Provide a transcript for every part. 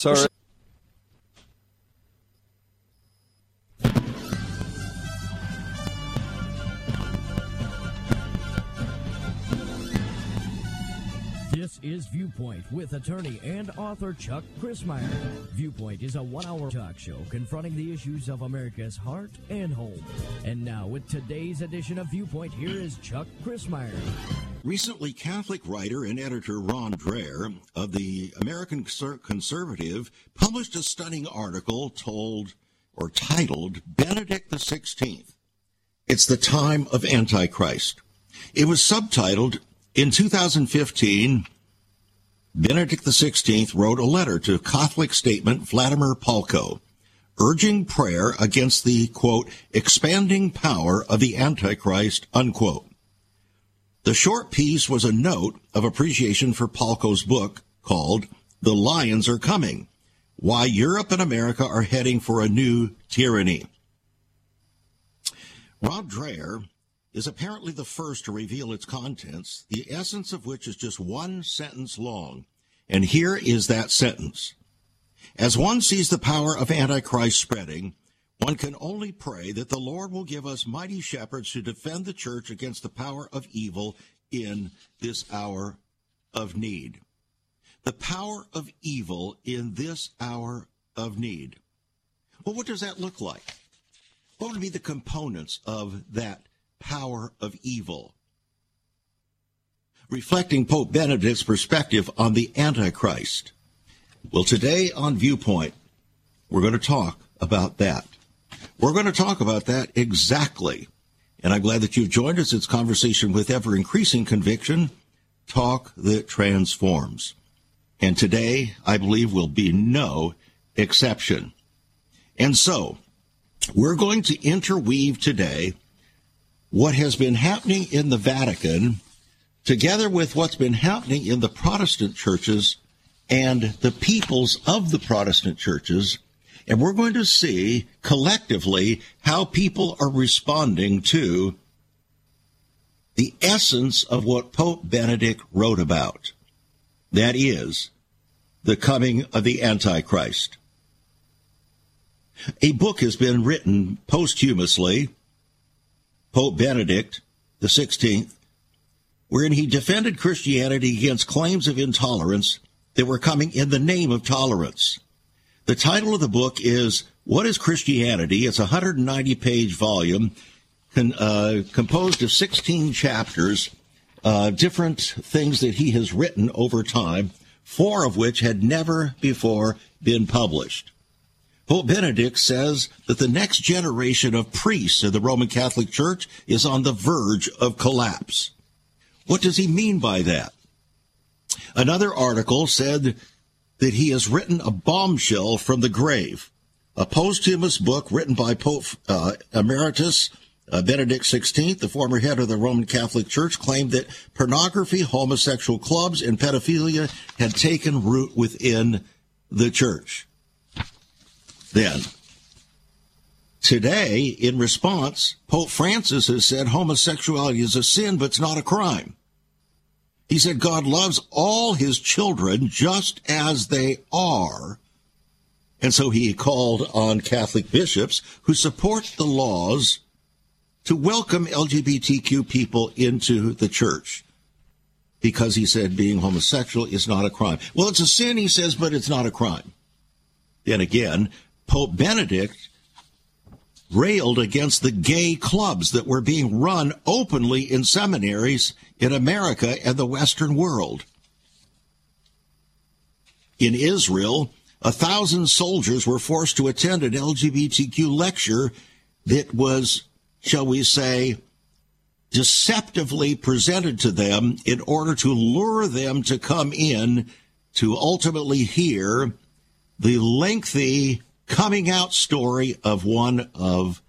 Sorry. This is Viewpoint with attorney and author Chuck Crismier. Viewpoint is a one hour talk show confronting the issues of America's heart and home. And now, with today's edition of Viewpoint, here is Chuck Crismier. Recently, Catholic writer and editor Rod Dreher of the American Conservative published a stunning article told or titled Benedict XVI. It's the time of Antichrist. It was subtitled in 2015, Benedict XVI wrote a letter to Catholic statement Vladimir Palko, urging prayer against the, quote, expanding power of the Antichrist, unquote. The short piece was a note of appreciation for Palko's book called The Lions Are Coming Why Europe and America Are Heading for a New Tyranny. Rod Dreher is apparently the first to reveal its contents, the essence of which is just one sentence long. And here is that sentence. As one sees the power of Antichrist spreading, one can only pray that the Lord will give us mighty shepherds to defend the church against the power of evil in this hour of need. The power of evil in this hour of need. Well, what does that look like? What would be the components of that power of evil. Reflecting Pope Benedict's perspective on the Antichrist. Well, today on Viewpoint, we're going to talk about that. We're going to talk about that exactly. And I'm glad that you've joined us. It's conversation with ever increasing conviction, talk that transforms. And today, I believe, will be no exception. And so, we're going to interweave today what has been happening in the Vatican, together with what's been happening in the Protestant churches and the peoples of the Protestant churches. And we're going to see collectively how people are responding to the essence of what Pope Benedict wrote about. That is the coming of the Antichrist. A book has been written posthumously Pope Benedict the 16th, wherein he defended Christianity against claims of intolerance that were coming in the name of tolerance. The title of the book is What is Christianity? It's a 190 page volume uh, composed of 16 chapters, uh, different things that he has written over time, four of which had never before been published. Pope Benedict says that the next generation of priests in the Roman Catholic Church is on the verge of collapse. What does he mean by that? Another article said that he has written a bombshell from the grave, a posthumous book written by Pope uh, Emeritus uh, Benedict XVI, the former head of the Roman Catholic Church, claimed that pornography, homosexual clubs, and pedophilia had taken root within the church then. Today, in response, Pope Francis has said homosexuality is a sin, but it's not a crime. He said God loves all his children just as they are. And so he called on Catholic bishops who support the laws to welcome LGBTQ people into the church. Because he said being homosexual is not a crime. Well, it's a sin, he says, but it's not a crime. Then again, Pope Benedict railed against the gay clubs that were being run openly in seminaries in America and the Western world. In Israel, a thousand soldiers were forced to attend an LGBTQ lecture that was, shall we say, deceptively presented to them in order to lure them to come in to ultimately hear the lengthy coming out story of one of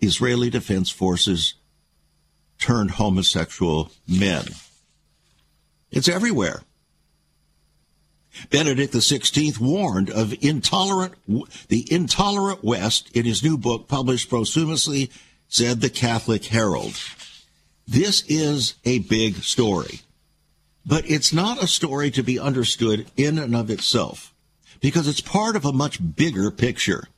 Israeli Defense Forces turned homosexual men. It's everywhere. Benedict XVI warned of intolerant, the intolerant West in his new book published posthumously, said the Catholic Herald. This is a big story, but it's not a story to be understood in and of itself. Because it's part of a much bigger picture.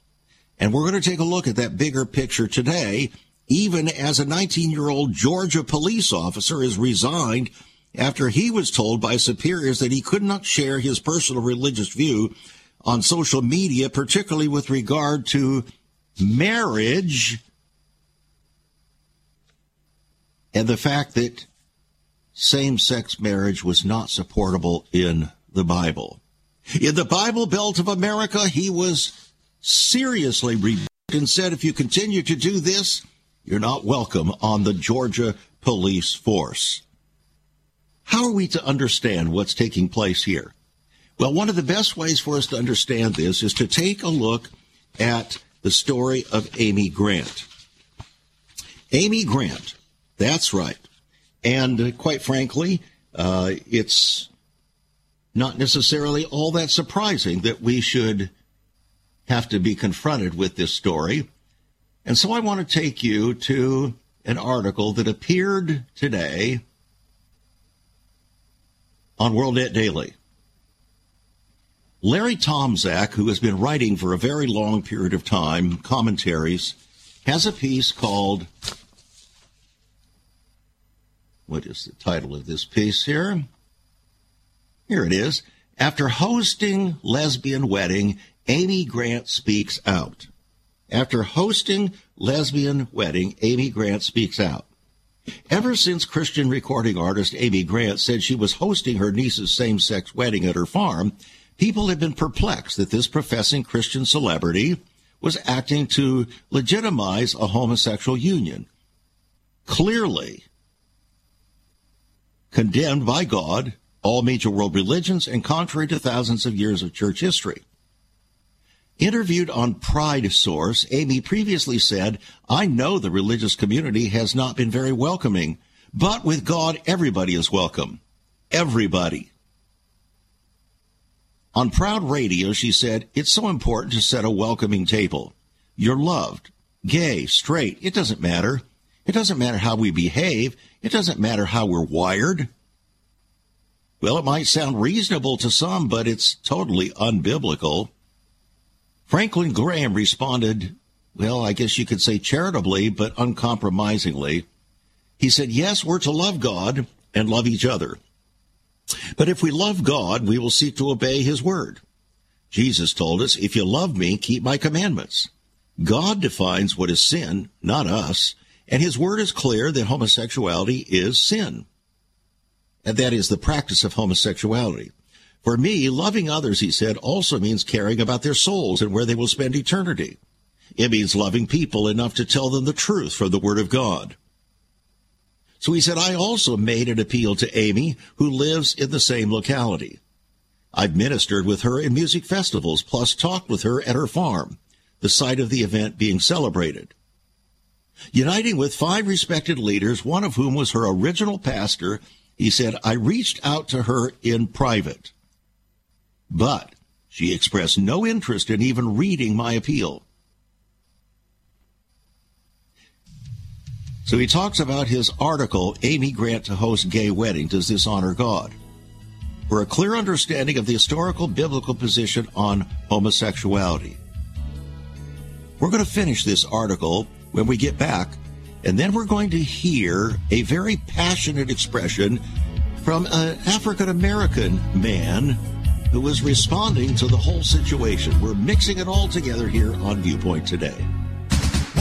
And we're going to take a look at that bigger picture today, even as a 19 year old Georgia police officer is resigned after he was told by superiors that he could not share his personal religious view on social media, particularly with regard to marriage and the fact that same sex marriage was not supportable in the Bible. In the Bible Belt of America, he was seriously rebuked and said, if you continue to do this, you're not welcome on the Georgia police force. How are we to understand what's taking place here? Well, one of the best ways for us to understand this is to take a look at the story of Amy Grant. Amy Grant, that's right. And uh, quite frankly, uh, it's not necessarily all that surprising that we should have to be confronted with this story. And so I want to take you to an article that appeared today on WorldNet Daily. Larry Tomczak, who has been writing for a very long period of time commentaries, has a piece called what is the title of this piece here? Here it is. After hosting lesbian wedding, Amy Grant speaks out. After hosting lesbian wedding, Amy Grant speaks out. Ever since Christian recording artist Amy Grant said she was hosting her niece's same-sex wedding at her farm, people have been perplexed that this professing Christian celebrity was acting to legitimize a homosexual union. Clearly, condemned by God, all major world religions, and contrary to thousands of years of church history. Interviewed on Pride Source, Amy previously said, I know the religious community has not been very welcoming, but with God, everybody is welcome. Everybody. On Proud Radio, she said, It's so important to set a welcoming table. You're loved, gay, straight, it doesn't matter. It doesn't matter how we behave. It doesn't matter how we're wired. Well, it might sound reasonable to some, but it's totally unbiblical. Franklin Graham responded, well, I guess you could say charitably, but uncompromisingly. He said, yes, we're to love God and love each other. But if we love God, we will seek to obey his word. Jesus told us, if you love me, keep my commandments. God defines what is sin, not us. And his word is clear that homosexuality is sin. And that is the practice of homosexuality. For me, loving others, he said, also means caring about their souls and where they will spend eternity. It means loving people enough to tell them the truth from the Word of God. So he said, I also made an appeal to Amy, who lives in the same locality. I've ministered with her in music festivals, plus talked with her at her farm, the site of the event being celebrated. Uniting with five respected leaders, one of whom was her original pastor, he said, I reached out to her in private. But she expressed no interest in even reading my appeal. So he talks about his article, Amy Grant to Host Gay Wedding. Does this honor God? For a clear understanding of the historical biblical position on homosexuality. We're going to finish this article when we get back. And then we're going to hear a very passionate expression from an African American man who was responding to the whole situation. We're mixing it all together here on Viewpoint today.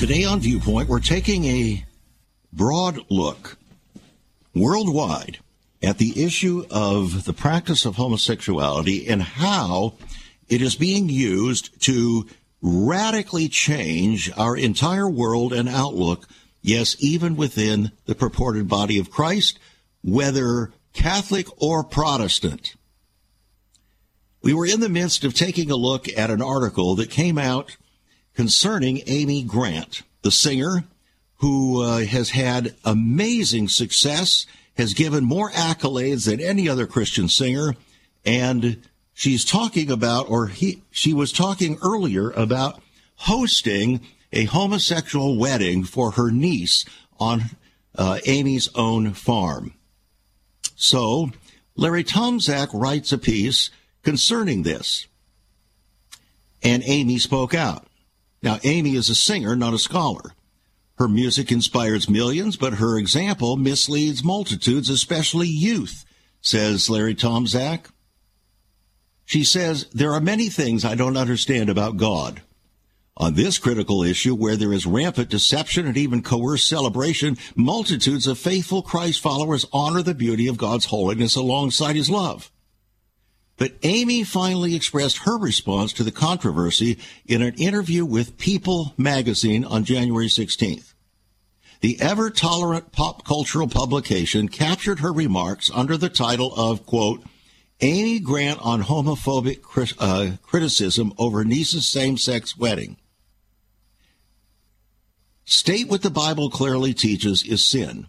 Today on Viewpoint, we're taking a broad look worldwide at the issue of the practice of homosexuality and how it is being used to radically change our entire world and outlook Yes, even within the purported body of Christ, whether Catholic or Protestant. We were in the midst of taking a look at an article that came out concerning Amy Grant, the singer who uh, has had amazing success, has given more accolades than any other Christian singer, and she's talking about, or he, she was talking earlier about hosting a homosexual wedding for her niece on uh, Amy's own farm. So, Larry Tomczak writes a piece concerning this. And Amy spoke out. Now, Amy is a singer, not a scholar. Her music inspires millions, but her example misleads multitudes, especially youth, says Larry Tomczak. She says, There are many things I don't understand about God. On this critical issue, where there is rampant deception and even coerced celebration, multitudes of faithful Christ followers honor the beauty of God's holiness alongside his love. But Amy finally expressed her response to the controversy in an interview with People magazine on January 16th. The ever tolerant pop cultural publication captured her remarks under the title of, quote, Amy Grant on homophobic uh, criticism over niece's same sex wedding. State what the Bible clearly teaches is sin,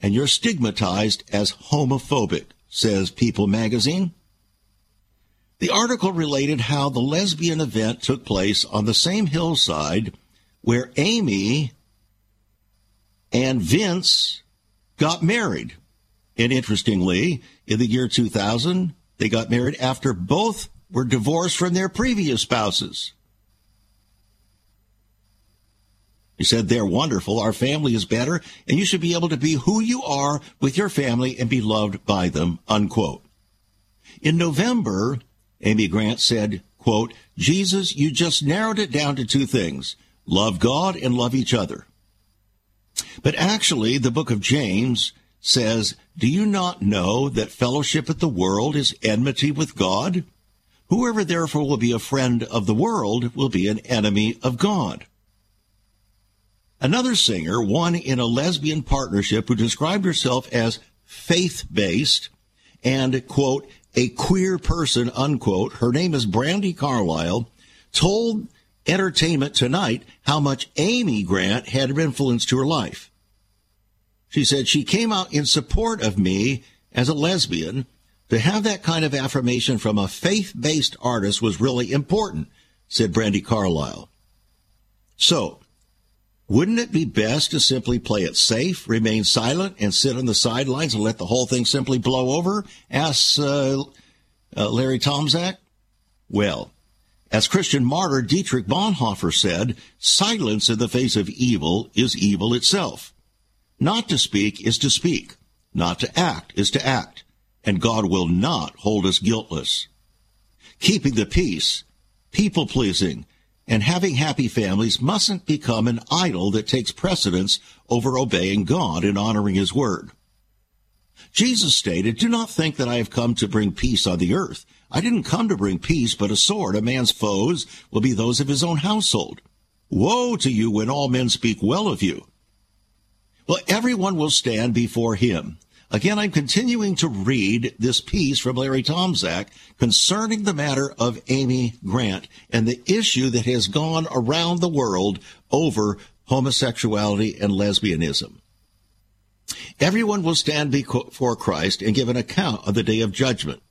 and you're stigmatized as homophobic, says People magazine. The article related how the lesbian event took place on the same hillside where Amy and Vince got married. And interestingly, in the year 2000, they got married after both were divorced from their previous spouses. He said, they're wonderful. Our family is better, and you should be able to be who you are with your family and be loved by them, unquote. In November, Amy Grant said, quote, Jesus, you just narrowed it down to two things love God and love each other. But actually, the book of James says, Do you not know that fellowship with the world is enmity with God? Whoever therefore will be a friend of the world will be an enemy of God. Another singer, one in a lesbian partnership, who described herself as faith based and, quote, a queer person, unquote. Her name is Brandi Carlile, told Entertainment Tonight how much Amy Grant had influenced her life. She said she came out in support of me as a lesbian. To have that kind of affirmation from a faith-based artist was really important, said Brandi Carlile. So, wouldn't it be best to simply play it safe, remain silent, and sit on the sidelines and let the whole thing simply blow over? asks uh, uh, Larry Tomczak. Well, as Christian martyr Dietrich Bonhoeffer said, silence in the face of evil is evil itself. Not to speak is to speak. Not to act is to act. And God will not hold us guiltless. Keeping the peace, people pleasing, and having happy families mustn't become an idol that takes precedence over obeying God and honoring His word. Jesus stated, Do not think that I have come to bring peace on the earth. I didn't come to bring peace, but a sword. A man's foes will be those of his own household. Woe to you when all men speak well of you. Well, everyone will stand before him. Again, I'm continuing to read this piece from Larry Tomczak concerning the matter of Amy Grant and the issue that has gone around the world over homosexuality and lesbianism. Everyone will stand before Christ and give an account of the day of judgment.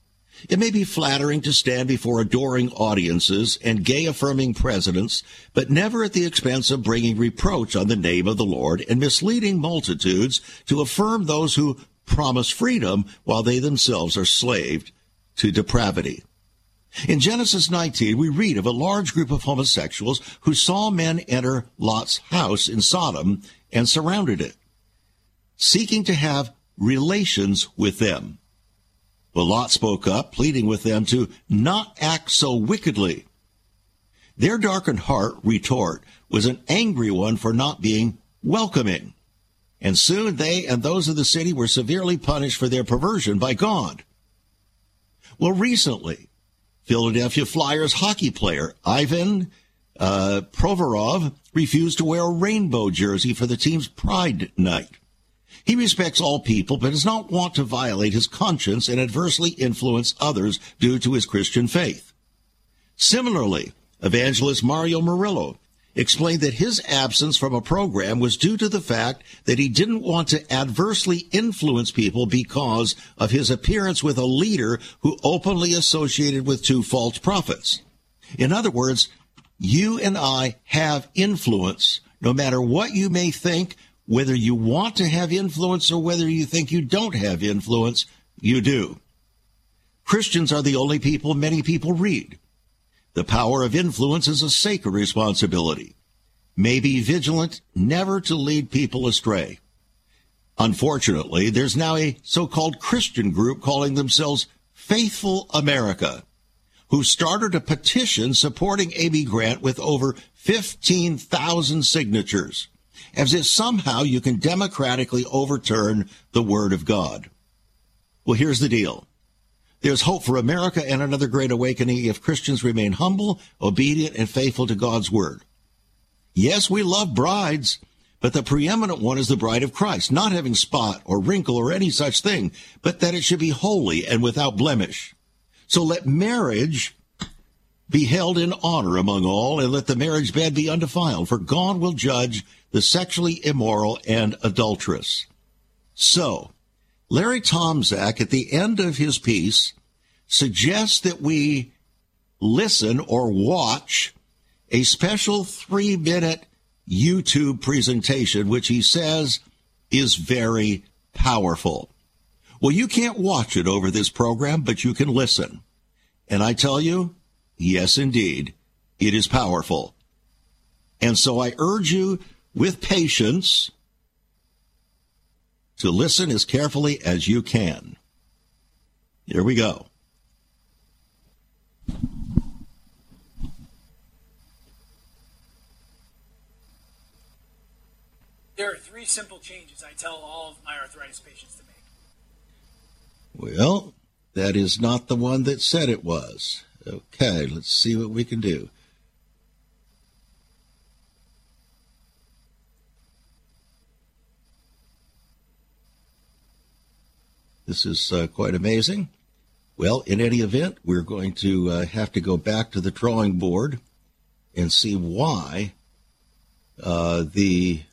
It may be flattering to stand before adoring audiences and gay affirming presidents, but never at the expense of bringing reproach on the name of the Lord and misleading multitudes to affirm those who promise freedom while they themselves are slaved to depravity. In Genesis 19, we read of a large group of homosexuals who saw men enter Lot's house in Sodom and surrounded it, seeking to have relations with them. But Lot spoke up, pleading with them to not act so wickedly. Their darkened heart retort was an angry one for not being welcoming and soon they and those of the city were severely punished for their perversion by God. Well, recently, Philadelphia Flyers hockey player Ivan uh, Provorov refused to wear a rainbow jersey for the team's Pride night. He respects all people, but does not want to violate his conscience and adversely influence others due to his Christian faith. Similarly, evangelist Mario Murillo explained that his absence from a program was due to the fact that he didn't want to adversely influence people because of his appearance with a leader who openly associated with two false prophets. In other words, you and I have influence no matter what you may think, whether you want to have influence or whether you think you don't have influence, you do. Christians are the only people many people read. The power of influence is a sacred responsibility. May be vigilant never to lead people astray. Unfortunately, there's now a so-called Christian group calling themselves Faithful America, who started a petition supporting Amy Grant with over 15,000 signatures, as if somehow you can democratically overturn the Word of God. Well, here's the deal. There's hope for America and another great awakening if Christians remain humble, obedient, and faithful to God's word. Yes, we love brides, but the preeminent one is the bride of Christ, not having spot or wrinkle or any such thing, but that it should be holy and without blemish. So let marriage be held in honor among all, and let the marriage bed be undefiled, for God will judge the sexually immoral and adulterous. So, Larry Tomczak, at the end of his piece, suggests that we listen or watch a special three minute YouTube presentation, which he says is very powerful. Well, you can't watch it over this program, but you can listen. And I tell you, yes, indeed, it is powerful. And so I urge you with patience to listen as carefully as you can. Here we go. There are three simple changes I tell all of my arthritis patients to make. Well, that is not the one that said it was. Okay, let's see what we can do. This is uh, quite amazing. Well, in any event, we're going to uh, have to go back to the drawing board and see why uh, the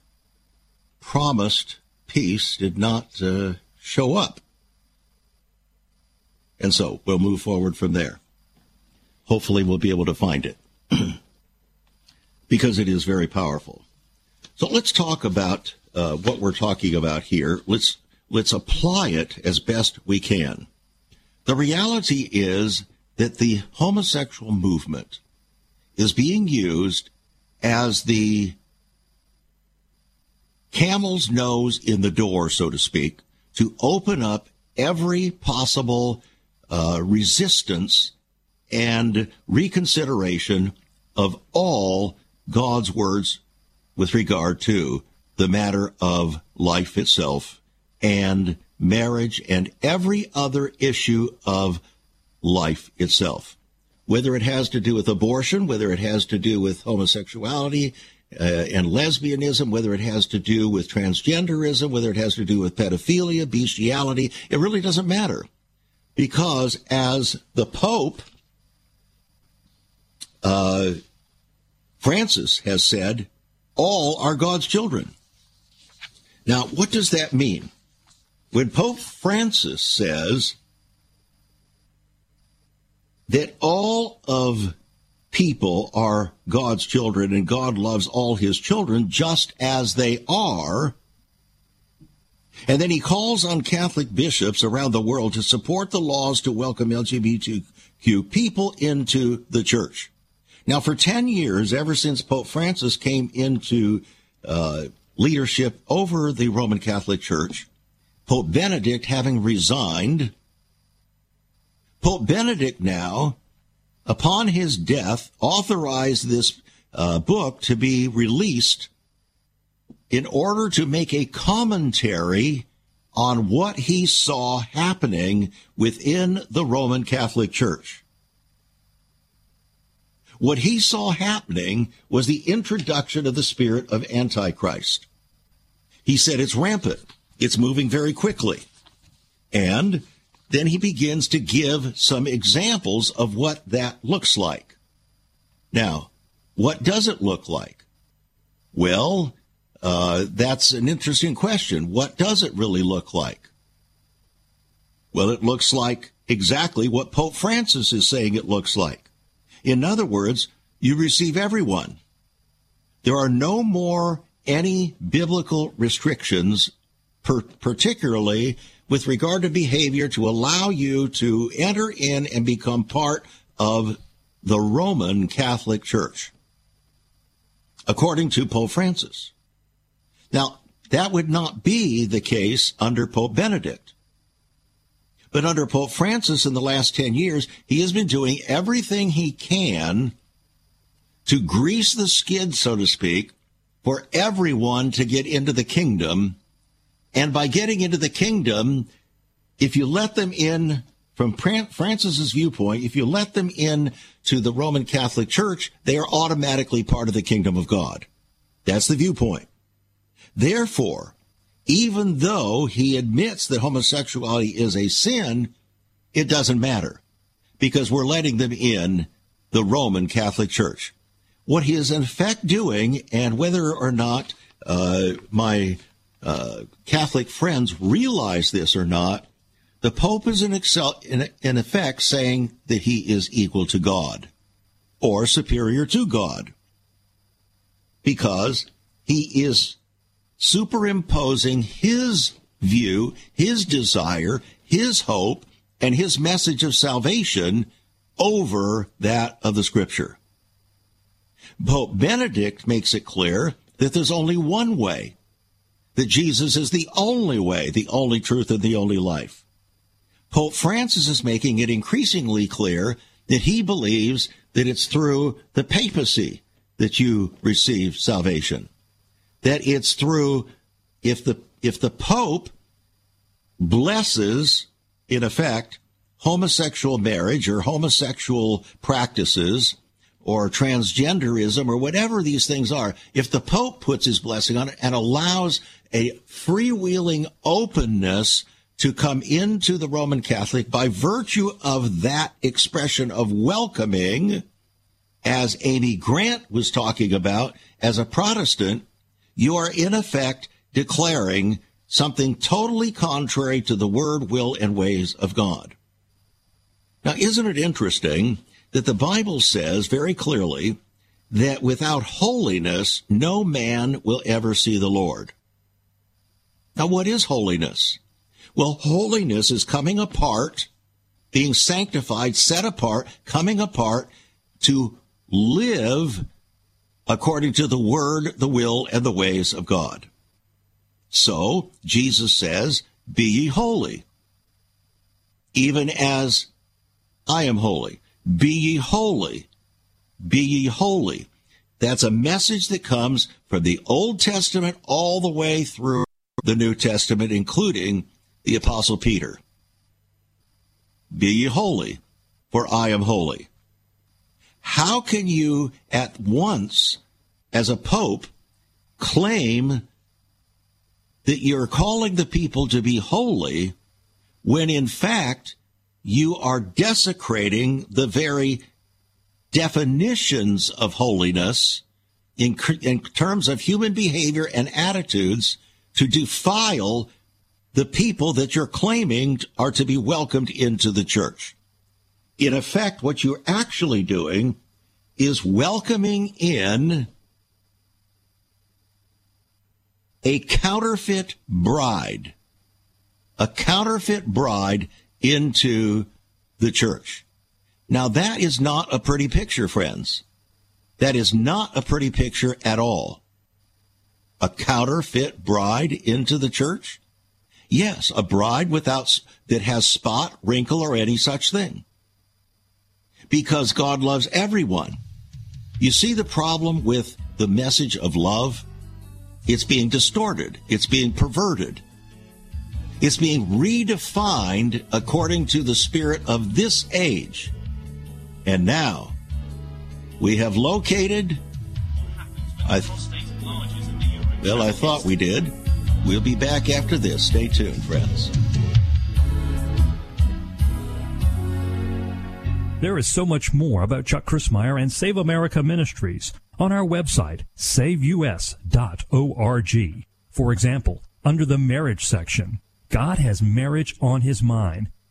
promised piece did not uh, show up. And so we'll move forward from there. Hopefully, we'll be able to find it because it is very powerful. So let's talk about uh, what we're talking about here. Let's let's apply it as best we can. The reality is that the homosexual movement is being used as the camel's nose in the door, so to speak, to open up every possible uh, resistance and reconsideration of all God's words with regard to the matter of life itself and marriage and every other issue of life itself. Whether it has to do with abortion, whether it has to do with homosexuality uh, and lesbianism, whether it has to do with transgenderism, whether it has to do with pedophilia, bestiality, it really doesn't matter. Because as the Pope, uh, Francis has said, all are God's children. Now, what does that mean? When Pope Francis says that all of people are God's children and God loves all his children just as they are, and then he calls on Catholic bishops around the world to support the laws to welcome LGBTQ people into the church. Now, for 10 years, ever since Pope Francis came into uh, leadership over the Roman Catholic Church, Pope Benedict having resigned, Pope Benedict now, upon his death, authorized this uh, book to be released in order to make a commentary on what he saw happening within the Roman Catholic Church. What he saw happening was the introduction of the spirit of Antichrist. He said it's rampant. It's moving very quickly. And then he begins to give some examples of what that looks like. Now, what does it look like? Well, uh, that's an interesting question. What does it really look like? Well, it looks like exactly what Pope Francis is saying it looks like. In other words, you receive everyone. There are no more any biblical restrictions, per- particularly with regard to behavior to allow you to enter in and become part of the Roman Catholic Church, according to Pope Francis. Now, that would not be the case under Pope Benedict. But under Pope Francis in the last 10 years, he has been doing everything he can to grease the skid, so to speak, for everyone to get into the kingdom. And by getting into the kingdom, if you let them in from Francis's viewpoint, if you let them in to the Roman Catholic Church, they are automatically part of the kingdom of God. That's the viewpoint. Therefore, even though he admits that homosexuality is a sin, it doesn't matter because we're letting them in the Roman Catholic Church. What he is in effect doing, and whether or not uh, my uh, Catholic friends realize this or not, the Pope is in, excel, in, in effect saying that he is equal to God or superior to God because he is superimposing his view, his desire, his hope, and his message of salvation over that of the scripture. Pope Benedict makes it clear that there's only one way, that Jesus is the only way, the only truth, and the only life. Pope Francis is making it increasingly clear that he believes that it's through the papacy that you receive salvation that it's through if the if the pope blesses in effect homosexual marriage or homosexual practices or transgenderism or whatever these things are if the pope puts his blessing on it and allows a freewheeling openness to come into the Roman Catholic by virtue of that expression of welcoming, as Amy Grant was talking about, as a Protestant, you are in effect declaring something totally contrary to the word, will, and ways of God. Now, isn't it interesting that the Bible says very clearly that without holiness, no man will ever see the Lord? Now, what is holiness? Well, holiness is coming apart, being sanctified, set apart, coming apart to live according to the word, the will, and the ways of God. So, Jesus says, Be ye holy, even as I am holy. Be ye holy. Be ye holy. That's a message that comes from the Old Testament all the way through the New Testament, including the Apostle Peter. Be ye holy, for I am holy. How can you at once, as a pope, claim that you're calling the people to be holy when in fact you are desecrating the very definitions of holiness in, in terms of human behavior and attitudes to defile the people that you're claiming are to be welcomed into the church in effect, what you're actually doing is welcoming in a counterfeit bride, a counterfeit bride into the church. Now, that is not a pretty picture, friends. That is not a pretty picture at all. A counterfeit bride into the church? Yes, a bride without, that has spot, wrinkle, or any such thing because God loves everyone. You see the problem with the message of love? It's being distorted. It's being perverted. It's being redefined according to the spirit of this age. And now, We have located. I, well, I thought we did. We'll be back after this. Stay tuned, friends. There is so much more about Chuck Crismier and Save America Ministries on our website, saveus.org. For example, under the marriage section, God has marriage on his mind.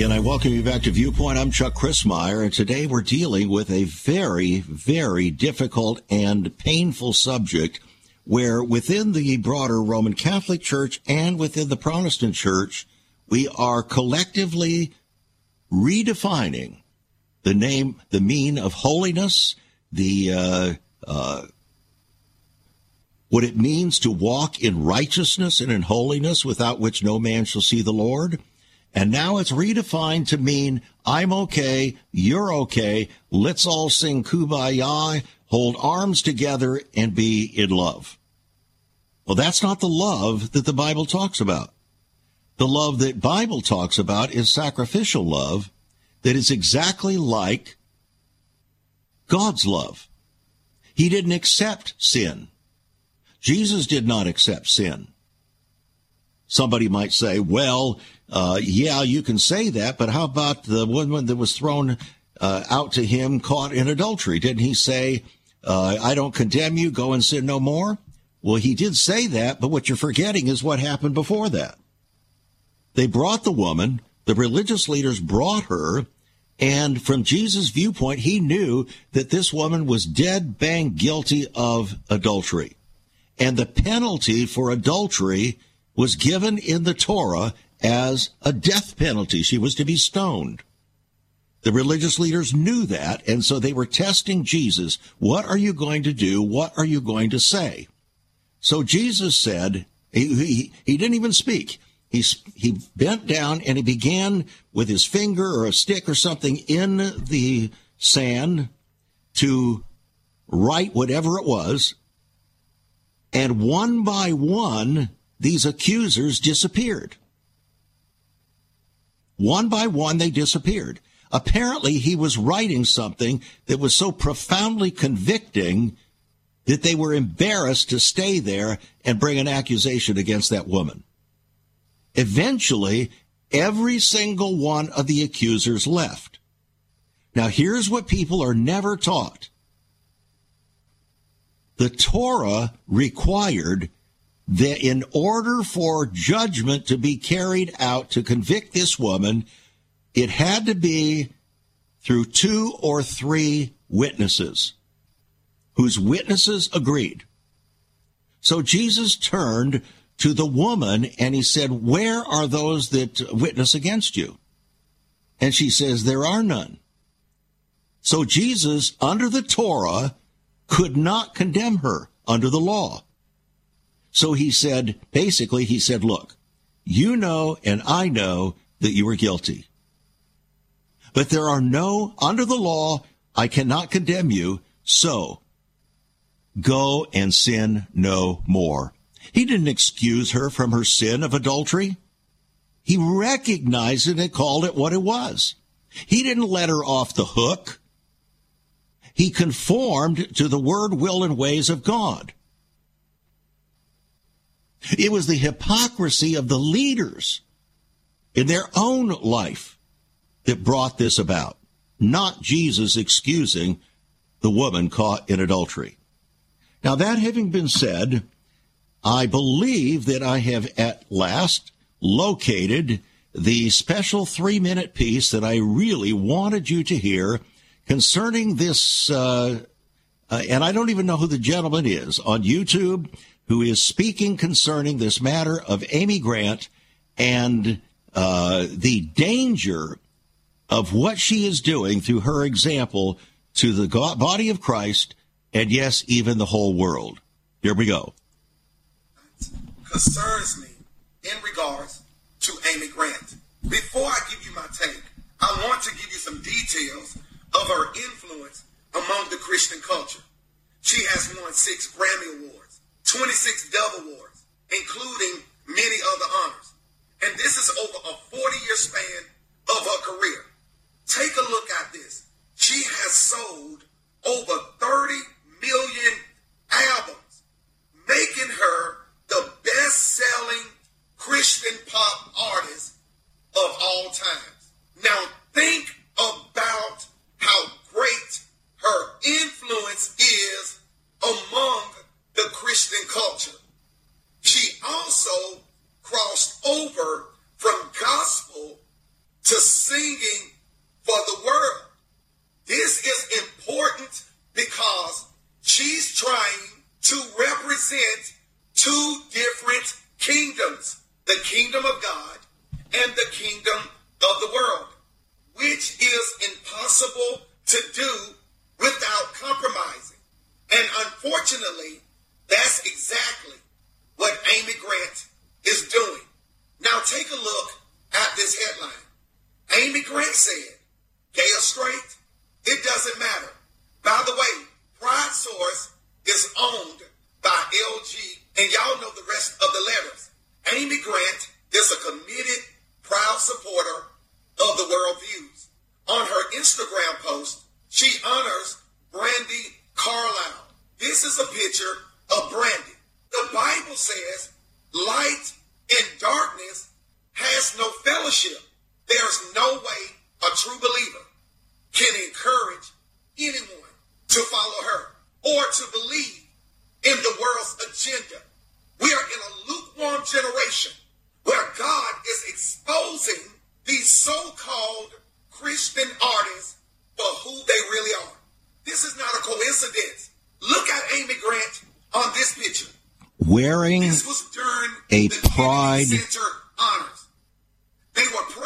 Again, I welcome you back to Viewpoint. I'm Chuck Crismier, and today we're dealing with a very, very difficult and painful subject where within the broader Roman Catholic Church and within the Protestant Church, we are collectively redefining the name, the mean of holiness, the, uh, uh, what it means to walk in righteousness and in holiness without which no man shall see the Lord and now it's redefined to mean I'm okay, you're okay, let's all sing kumbaya, hold arms together, and be in love. Well, that's not the love that the Bible talks about. The love that Bible talks about is sacrificial love that is exactly like God's love. He didn't accept sin. Jesus did not accept sin. Somebody might say, well, uh, yeah, you can say that, but how about the woman that was thrown uh, out to him caught in adultery? Didn't he say, uh, I don't condemn you, go and sin no more? Well, he did say that, but what you're forgetting is what happened before that. They brought the woman, the religious leaders brought her, and from Jesus' viewpoint, he knew that this woman was dead bang guilty of adultery. And the penalty for adultery was given in the Torah as a death penalty. She was to be stoned. The religious leaders knew that, and so they were testing Jesus. What are you going to do? What are you going to say? So Jesus said, he, he, he didn't even speak. He, he bent down and he began with his finger or a stick or something in the sand to write whatever it was. And one by one, these accusers disappeared. One by one, they disappeared. Apparently, he was writing something that was so profoundly convicting that they were embarrassed to stay there and bring an accusation against that woman. Eventually, every single one of the accusers left. Now, here's what people are never taught. The Torah required that in order for judgment to be carried out to convict this woman, it had to be through two or three witnesses whose witnesses agreed. So Jesus turned to the woman and he said, Where are those that witness against you? And she says, There are none. So Jesus, under the Torah, could not condemn her under the law. So he said, basically, he said, look, you know and I know that you are guilty. But there are no, under the law, I cannot condemn you, so go and sin no more. He didn't excuse her from her sin of adultery. He recognized it and called it what it was. He didn't let her off the hook. He conformed to the word, will, and ways of God. It was the hypocrisy of the leaders in their own life that brought this about, not Jesus excusing the woman caught in adultery. Now, that having been said, I believe that I have at last located the special three minute piece that I really wanted you to hear concerning this. Uh, uh, and I don't even know who the gentleman is on YouTube who is speaking concerning this matter of Amy Grant and uh, the danger of what she is doing through her example to the body of Christ and, yes, even the whole world. Here we go. Concerns me in regards to Amy Grant. Before I give you my take, I want to give you some details of her influence among the Christian culture. She has won six Grammy Awards, 26 Dove Awards, including many other honors. And this is over a 40 year span of her career. Take a look at this. She has sold over 30 million albums, making her the best selling Christian pop artist of all times. Now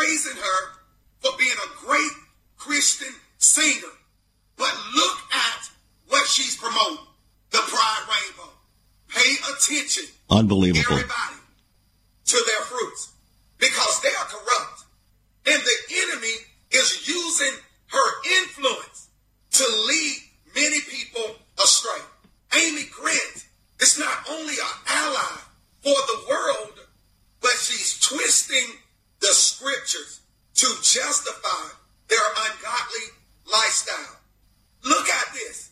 praising her for being a great Christian singer. But look at what she's promoting. The Pride Rainbow. Pay attention. Unbelievable. Everybody to their fruits because they are corrupt. And the enemy is using her influence to lead many people astray. Amy Grant is not only an ally for the world, but she's twisting the scriptures to justify their ungodly lifestyle. Look at this.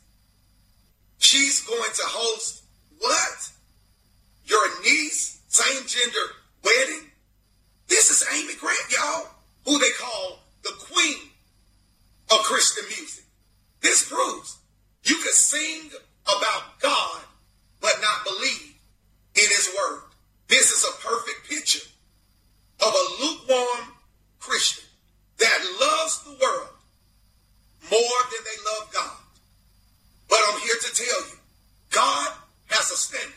She's going to host what? Your niece, same gender wedding? This is Amy Grant, y'all, who they call the queen of Christian music. This proves you can sing about God, but not believe in his word. This is a perfect picture of a lukewarm Christian that loves the world more than they love God. But I'm here to tell you, God has a standard.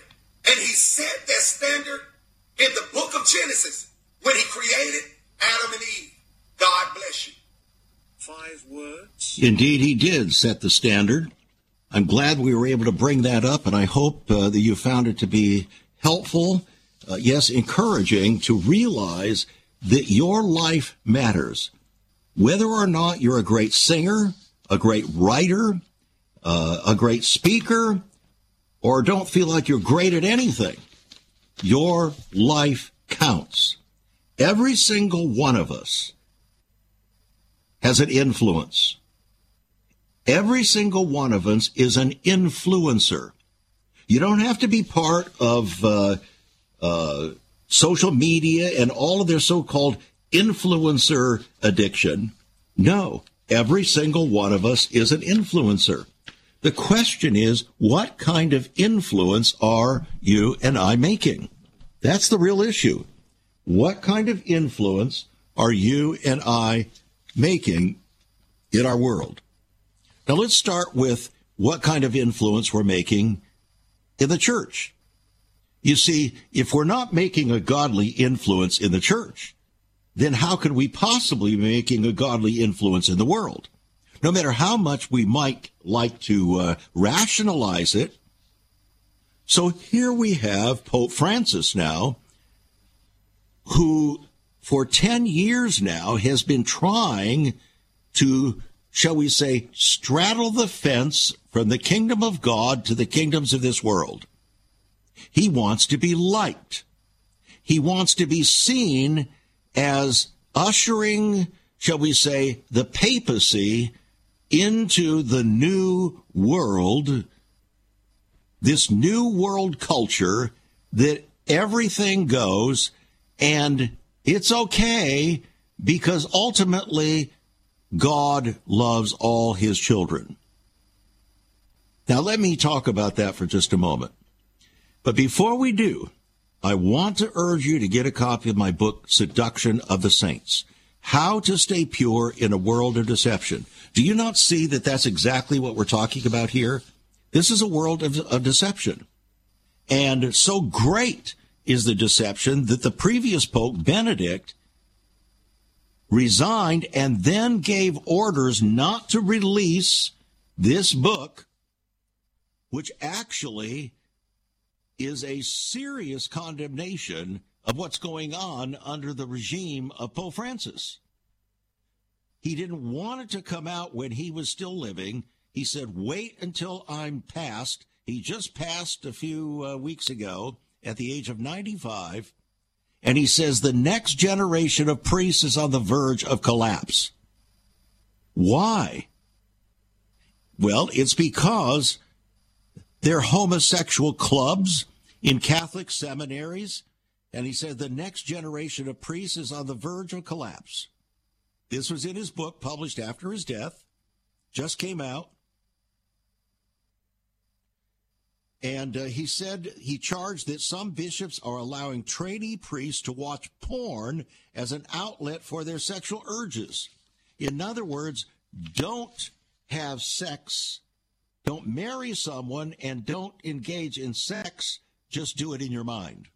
And he set that standard in the book of Genesis when he created Adam and Eve. God bless you. Five words. Indeed, he did set the standard. I'm glad we were able to bring that up, and I hope uh, that you found it to be helpful, uh, yes, encouraging to realize that your life matters. Whether or not you're a great singer, a great writer, uh, a great speaker, or don't feel like you're great at anything, your life counts. Every single one of us has an influence. Every single one of us is an influencer. You don't have to be part of uh, uh, social media and all of their so-called influencer addiction. No, every single one of us is an influencer. The question is, what kind of influence are you and I making? That's the real issue. What kind of influence are you and I making in our world? Now let's start with what kind of influence we're making in the church. You see, if we're not making a godly influence in the church, then how could we possibly be making a godly influence in the world? No matter how much we might like to uh, rationalize it. So here we have Pope Francis now, who for 10 years now has been trying to, shall we say, straddle the fence from the kingdom of God to the kingdoms of this world. He wants to be liked. He wants to be seen as ushering, shall we say, the papacy into the new world, this new world culture that everything goes and it's okay because ultimately God loves all his children. Now, let me talk about that for just a moment. But before we do, I want to urge you to get a copy of my book, Seduction of the Saints How to Stay Pure in a World of Deception. Do you not see that that's exactly what we're talking about here? This is a world of, of deception. And so great is the deception that the previous Pope, Benedict, resigned and then gave orders not to release this book, which actually is a serious condemnation of what's going on under the regime of Pope Francis. He didn't want it to come out when he was still living. He said, wait until I'm past. He just passed a few uh, weeks ago at the age of 95. And he says the next generation of priests is on the verge of collapse. Why? Well, it's because they're homosexual clubs in Catholic seminaries. And he said the next generation of priests is on the verge of collapse. This was in his book published after his death, just came out. And uh, he said he charged that some bishops are allowing trainee priests to watch porn as an outlet for their sexual urges. In other words, don't have sex, don't marry someone, and don't engage in sex. Just do it in your mind.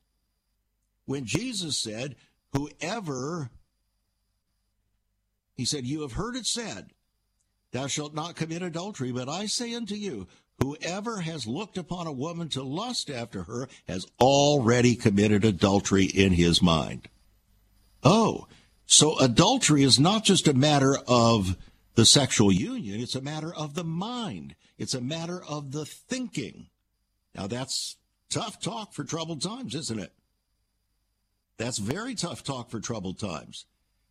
When Jesus said, Whoever, he said, You have heard it said, Thou shalt not commit adultery, but I say unto you, Whoever has looked upon a woman to lust after her has already committed adultery in his mind. Oh, so adultery is not just a matter of the sexual union, it's a matter of the mind, it's a matter of the thinking. Now, that's tough talk for troubled times, isn't it? That's very tough talk for troubled times.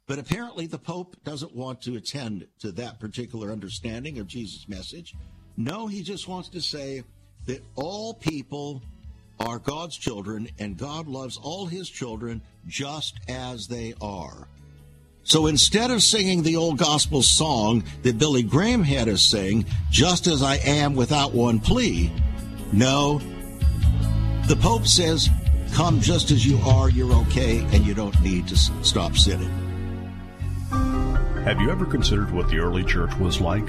But apparently, the Pope doesn't want to attend to that particular understanding of Jesus' message. No, he just wants to say that all people are God's children and God loves all his children just as they are. So instead of singing the old gospel song that Billy Graham had us sing, just as I am without one plea, no, the Pope says, come just as you are, you're okay, and you don't need to stop sinning. Have you ever considered what the early church was like?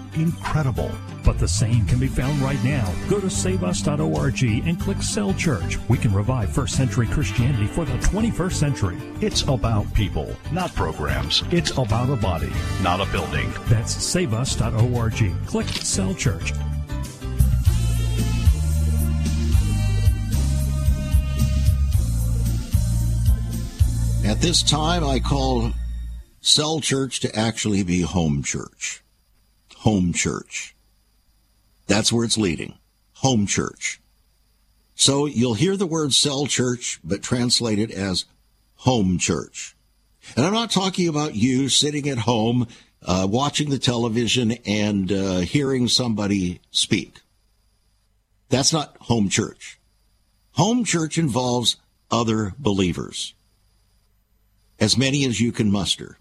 Incredible. But the same can be found right now. Go to saveus.org and click Cell Church. We can revive first century Christianity for the 21st century. It's about people, not programs. It's about a body, not a building. That's saveus.org. Click Cell Church. At this time, I call Cell Church to actually be home church. Home church. That's where it's leading. Home church. So you'll hear the word cell church, but translated as home church. And I'm not talking about you sitting at home, uh, watching the television and uh, hearing somebody speak. That's not home church. Home church involves other believers, as many as you can muster.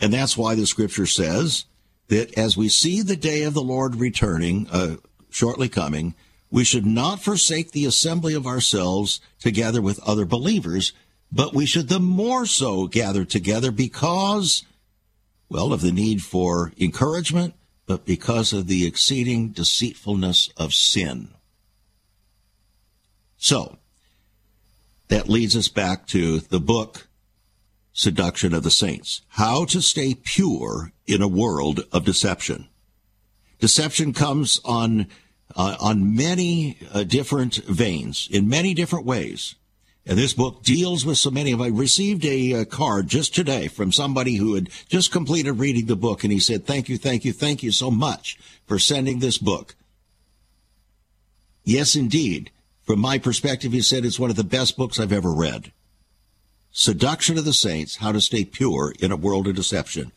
And that's why the scripture says that as we see the day of the Lord returning, uh, shortly coming, we should not forsake the assembly of ourselves together with other believers, but we should the more so gather together because, well, of the need for encouragement, but because of the exceeding deceitfulness of sin. So, that leads us back to the book, Seduction of the Saints. How to stay pure in a world of deception. Deception comes on, uh, on many uh, different veins, in many different ways. And this book deals with so many of. I received a, a, uh, card just today from somebody who had just completed reading the book, and he said, "Thank you, thank you, thank you so much for sending this book." Yes, indeed. From my perspective, he said it's one of the best books I've ever read. Seduction of the Saints: How to Stay Pure in a World of Deception.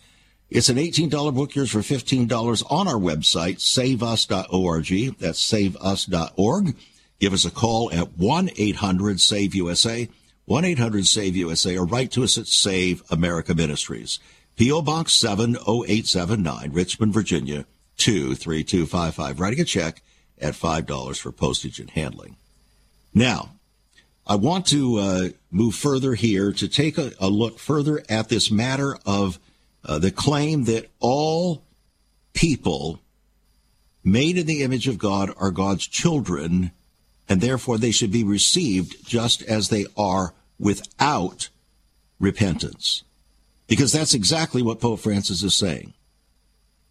It's an $18 book, yours for $15 on our website, saveus.org. That's saveus.org. Give us a call at 1 800 SAVE USA, 1 800 SAVE USA, or write to us at Save America Ministries. P.O. Box 70879, Richmond, Virginia 23255. Writing a check at $5 for postage and handling. Now, I want to uh, move further here to take a, a, look further at this matter of uh, the claim that all people made in the image of God are God's children and therefore they should be received just as they are without repentance. Because that's exactly what Pope Francis is saying.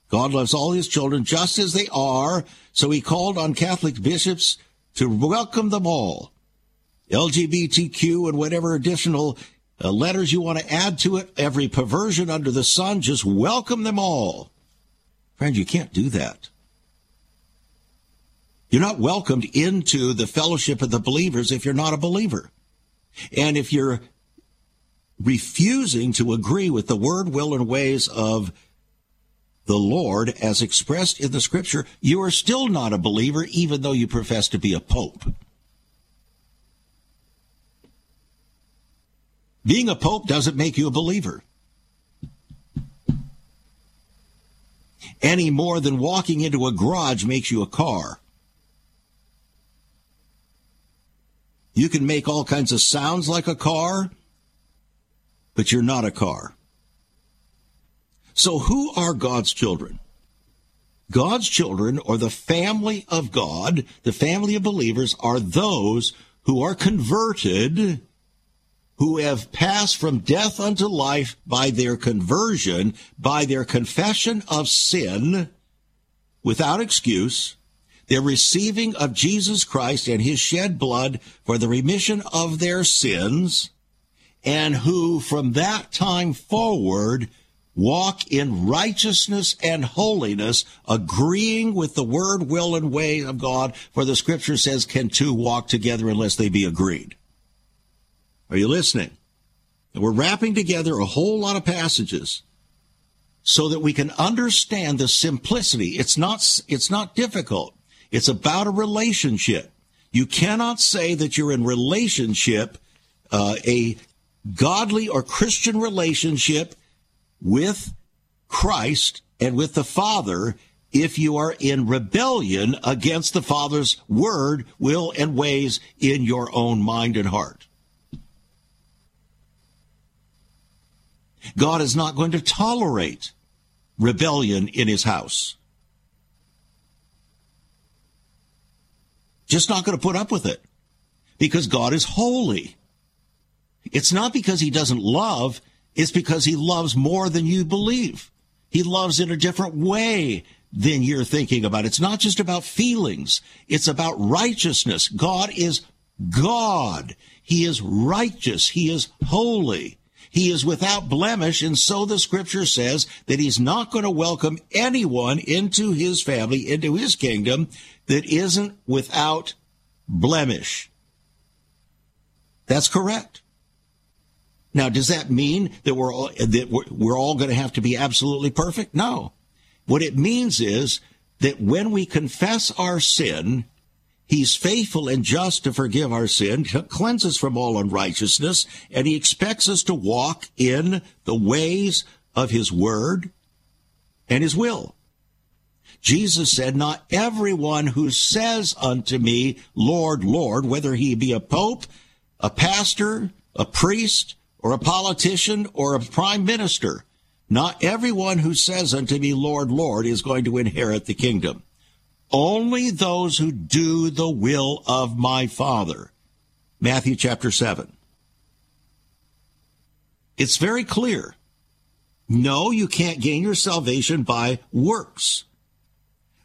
God loves all his children just as they are, so he called on Catholic bishops to welcome them all. LGBTQ and whatever additional uh, letters you want to add to it, every perversion under the sun, just welcome them all. Friend, you can't do that. You're not welcomed into the fellowship of the believers if you're not a believer. And if you're refusing to agree with the word, will, and ways of the Lord as expressed in the scripture, you are still not a believer, even though you profess to be a pope. Being a pope doesn't make you a believer. Any more than walking into a garage makes you a car. You can make all kinds of sounds like a car, but you're not a car. So who are God's children? God's children or the family of God, the family of believers are those who are converted, who have passed from death unto life by their conversion, by their confession of sin without excuse, their receiving of Jesus Christ and his shed blood for the remission of their sins, and who from that time forward walk in righteousness and holiness, agreeing with the word, will, and way of God, for the scripture says, can two walk together unless they be agreed? Are you listening? And we're wrapping together a whole lot of passages so that we can understand the simplicity. It's not, it's not difficult. It's about a relationship. You cannot say that you're in relationship, uh, a godly or Christian relationship with Christ and with the Father if you are in rebellion against the Father's word, will, and ways in your own mind and heart. God is not going to tolerate rebellion in his house. Just not going to put up with it because God is holy. It's not because he doesn't love. It's because he loves more than you believe. He loves in a different way than you're thinking about. It's not just about feelings. It's about righteousness. God is God. He is righteous. He is holy. He is without blemish, and so the scripture says that he's not going to welcome anyone into his family, into his kingdom, that isn't without blemish. That's correct. Now, does that mean that we're all, that we're, we're all going to have to be absolutely perfect? No. What it means is that when we confess our sin, He's faithful and just to forgive our sin, to cleanse us from all unrighteousness, and he expects us to walk in the ways of his word and his will. Jesus said, Not everyone who says unto me, Lord, Lord, whether he be a pope, a pastor, a priest, or a politician, or a prime minister, not everyone who says unto me, Lord, Lord, is going to inherit the kingdom. Only those who do the will of my Father. Matthew chapter 7. It's very clear. No, you can't gain your salvation by works.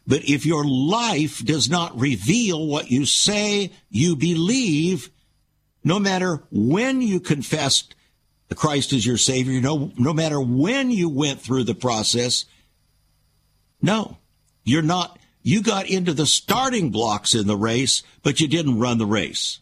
But if your life does not reveal what you say you believe, no matter when you confessed Christ as your Savior, no, no matter when you went through the process, no, you're not you got into the starting blocks in the race, but you didn't run the race.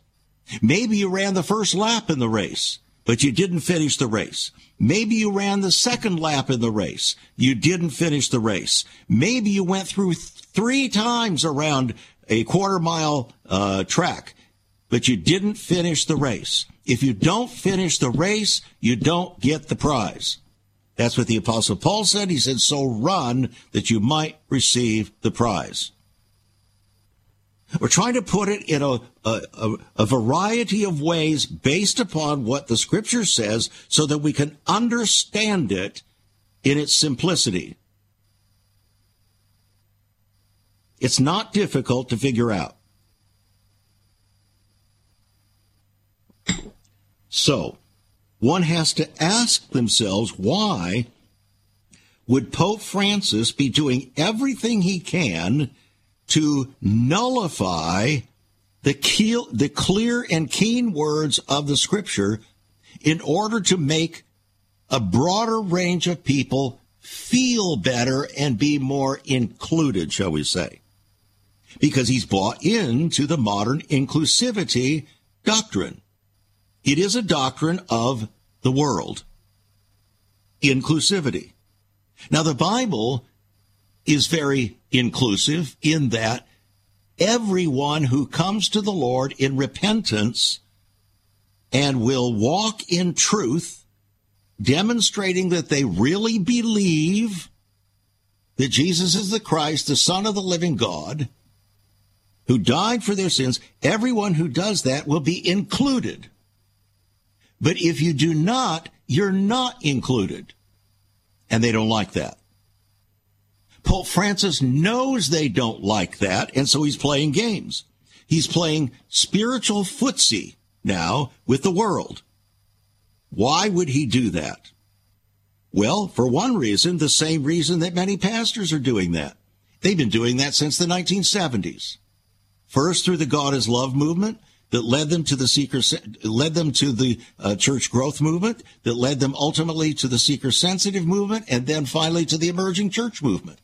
Maybe you ran the first lap in the race, but you didn't finish the race. Maybe you ran the second lap in the race. You didn't finish the race. Maybe you went through th- three times around a quarter mile uh, track, but you didn't finish the race. If you don't finish the race, you don't get the prize. That's what the Apostle Paul said. He said, So run that you might receive the prize. We're trying to put it in a, a, a, variety of ways based upon what the scripture says so that we can understand it in its simplicity. It's not difficult to figure out. So, one has to ask themselves why would Pope Francis be doing everything he can to nullify the, keel, the clear and keen words of the scripture in order to make a broader range of people feel better and be more included, shall we say? Because he's bought into the modern inclusivity doctrine. It is a doctrine of the world. Inclusivity. Now, the Bible is very inclusive in that everyone who comes to the Lord in repentance and will walk in truth, demonstrating that they really believe that Jesus is the Christ, the Son of the living God, who died for their sins, everyone who does that will be included. But if you do not, you're not included. And they don't like that. Pope Francis knows they don't like that, and so he's playing games. He's playing spiritual footsie now with the world. Why would he do that? Well, for one reason, the same reason that many pastors are doing that. They've been doing that since the 1970s. First through the God is Love movement, that led them to the seeker led them to the uh, church growth movement that led them ultimately to the seeker sensitive movement and then finally to the emerging church movement.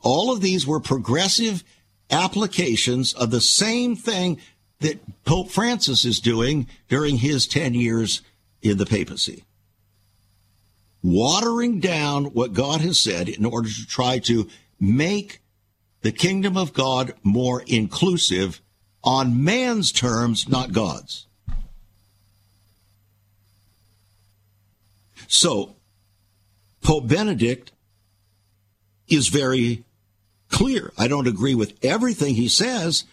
All of these were progressive applications of the same thing that pope francis is doing during his 10 years in the papacy. Watering down what god has said in order to try to make the kingdom of god more inclusive on man's terms, not God's. So, Pope Benedict is very clear. I don't agree with everything he says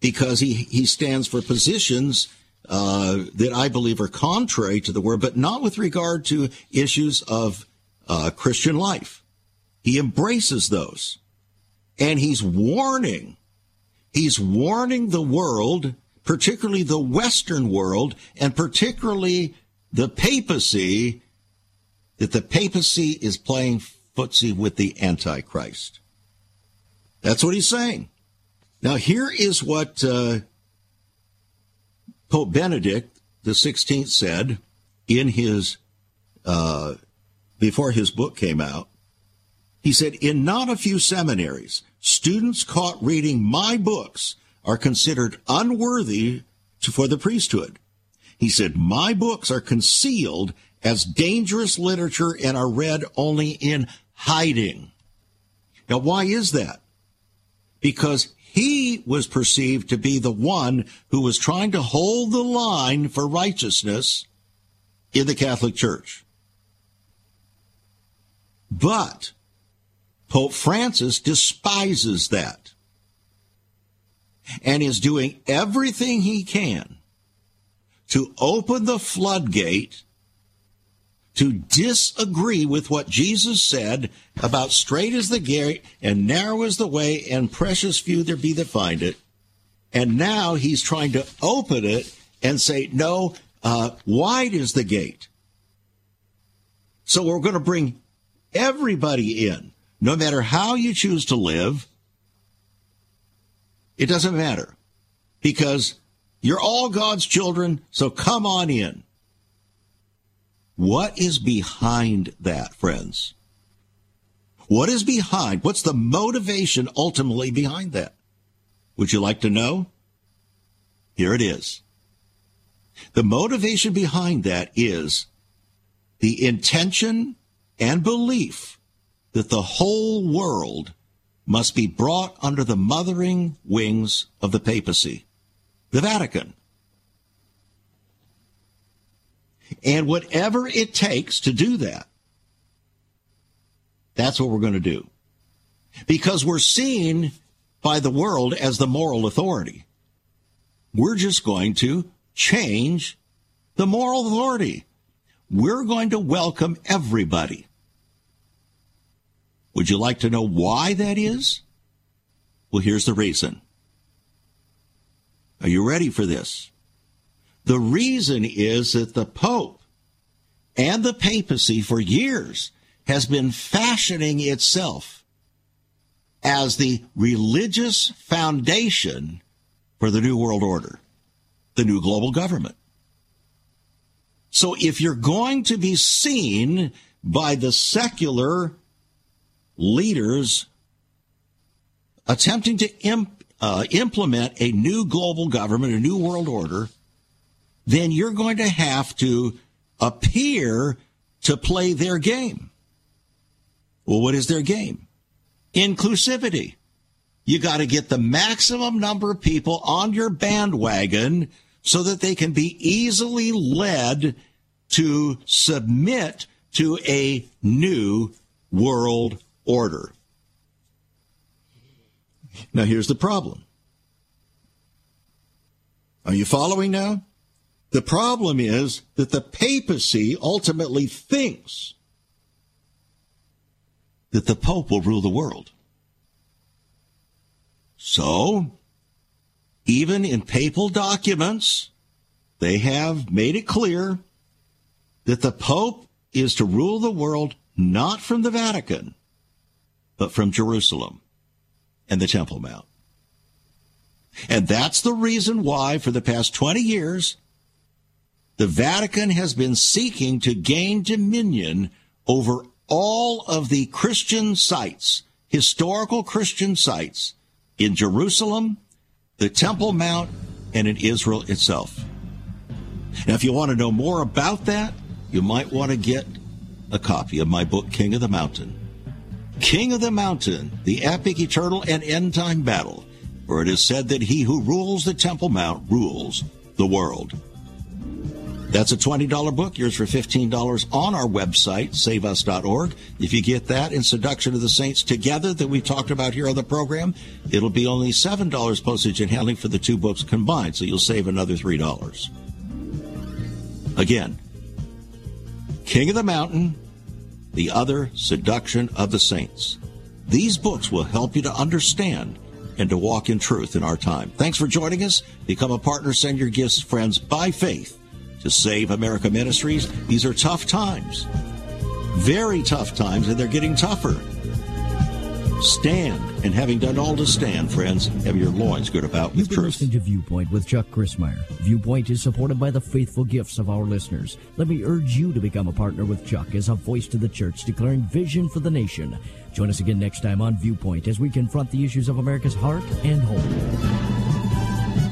because he, he stands for positions uh, that I believe are contrary to the word, but not with regard to issues of uh, Christian life. He embraces those. And he's warning He's warning the world, particularly the Western world, and particularly the papacy, that the papacy is playing footsie with the Antichrist. That's what he's saying. Now, here is what uh, Pope Benedict the 16th said in his uh, before his book came out. He said, in not a few seminaries, students caught reading my books are considered unworthy to, for the priesthood. He said, my books are concealed as dangerous literature and are read only in hiding. Now, why is that? Because he was perceived to be the one who was trying to hold the line for righteousness in the Catholic Church. But Pope Francis despises that and is doing everything he can to open the floodgate to disagree with what Jesus said about straight is the gate and narrow is the way and precious few there be that find it. And now he's trying to open it and say, no, uh, wide is the gate. So we're going to bring everybody in, no matter how you choose to live. It doesn't matter because you're all God's children, so come on in. What is behind that, friends? What is behind? What's the motivation ultimately behind that? Would you like to know? Here it is. The motivation behind that is the intention and belief that the whole world must be brought under the mothering wings of the papacy, the Vatican. And whatever it takes to do that, that's what we're going to do. Because we're seen by the world as the moral authority. We're just going to change the moral authority. We're going to welcome everybody. Would you like to know why that is? Well, here's the reason. Are you ready for this? The reason is that the Pope and the papacy for years has been fashioning itself as the religious foundation for the New World Order, the new global government. So if you're going to be seen by the secular leaders attempting to imp, uh, implement a new global government, a new world order, then you're going to have to appear to play their game. Well, what is their game? Inclusivity. You got to get the maximum number of people on your bandwagon so that they can be easily led to submit to a new world order. Now, here's the problem. Are you following now? The problem is that the papacy ultimately thinks that the Pope will rule the world. So, even in papal documents, they have made it clear that the Pope is to rule the world not from the Vatican, but from Jerusalem and the Temple Mount. And that's the reason why, for the past 20 years, the Vatican has been seeking to gain dominion over all of the Christian sites, historical Christian sites in Jerusalem, the Temple Mount, and in Israel itself. Now, if you want to know more about that, you might want to get a copy of my book, King of the Mountain. King of the Mountain, the epic, eternal, and end time battle, for it is said that he who rules the Temple Mount rules the world. That's a $20 book, yours for $15 on our website, saveus.org. If you get that and Seduction of the Saints together that we talked about here on the program, it'll be only $7 postage and handling for the two books combined, so you'll save another $3. Again, King of the Mountain, the other Seduction of the Saints. These books will help you to understand and to walk in truth in our time. Thanks for joining us. Become a partner. Send your gifts, friends, by faith to Save America Ministries. These are tough times, very tough times, and they're getting tougher. Stand, and having done all to stand, friends, have your loins girt about with You've truth. listening to Viewpoint with Chuck Crismier. Viewpoint is supported by the faithful gifts of our listeners. Let me urge you to become a partner with Chuck as a voice to the church declaring vision for the nation. Join us again next time on Viewpoint as we confront the issues of America's heart and home.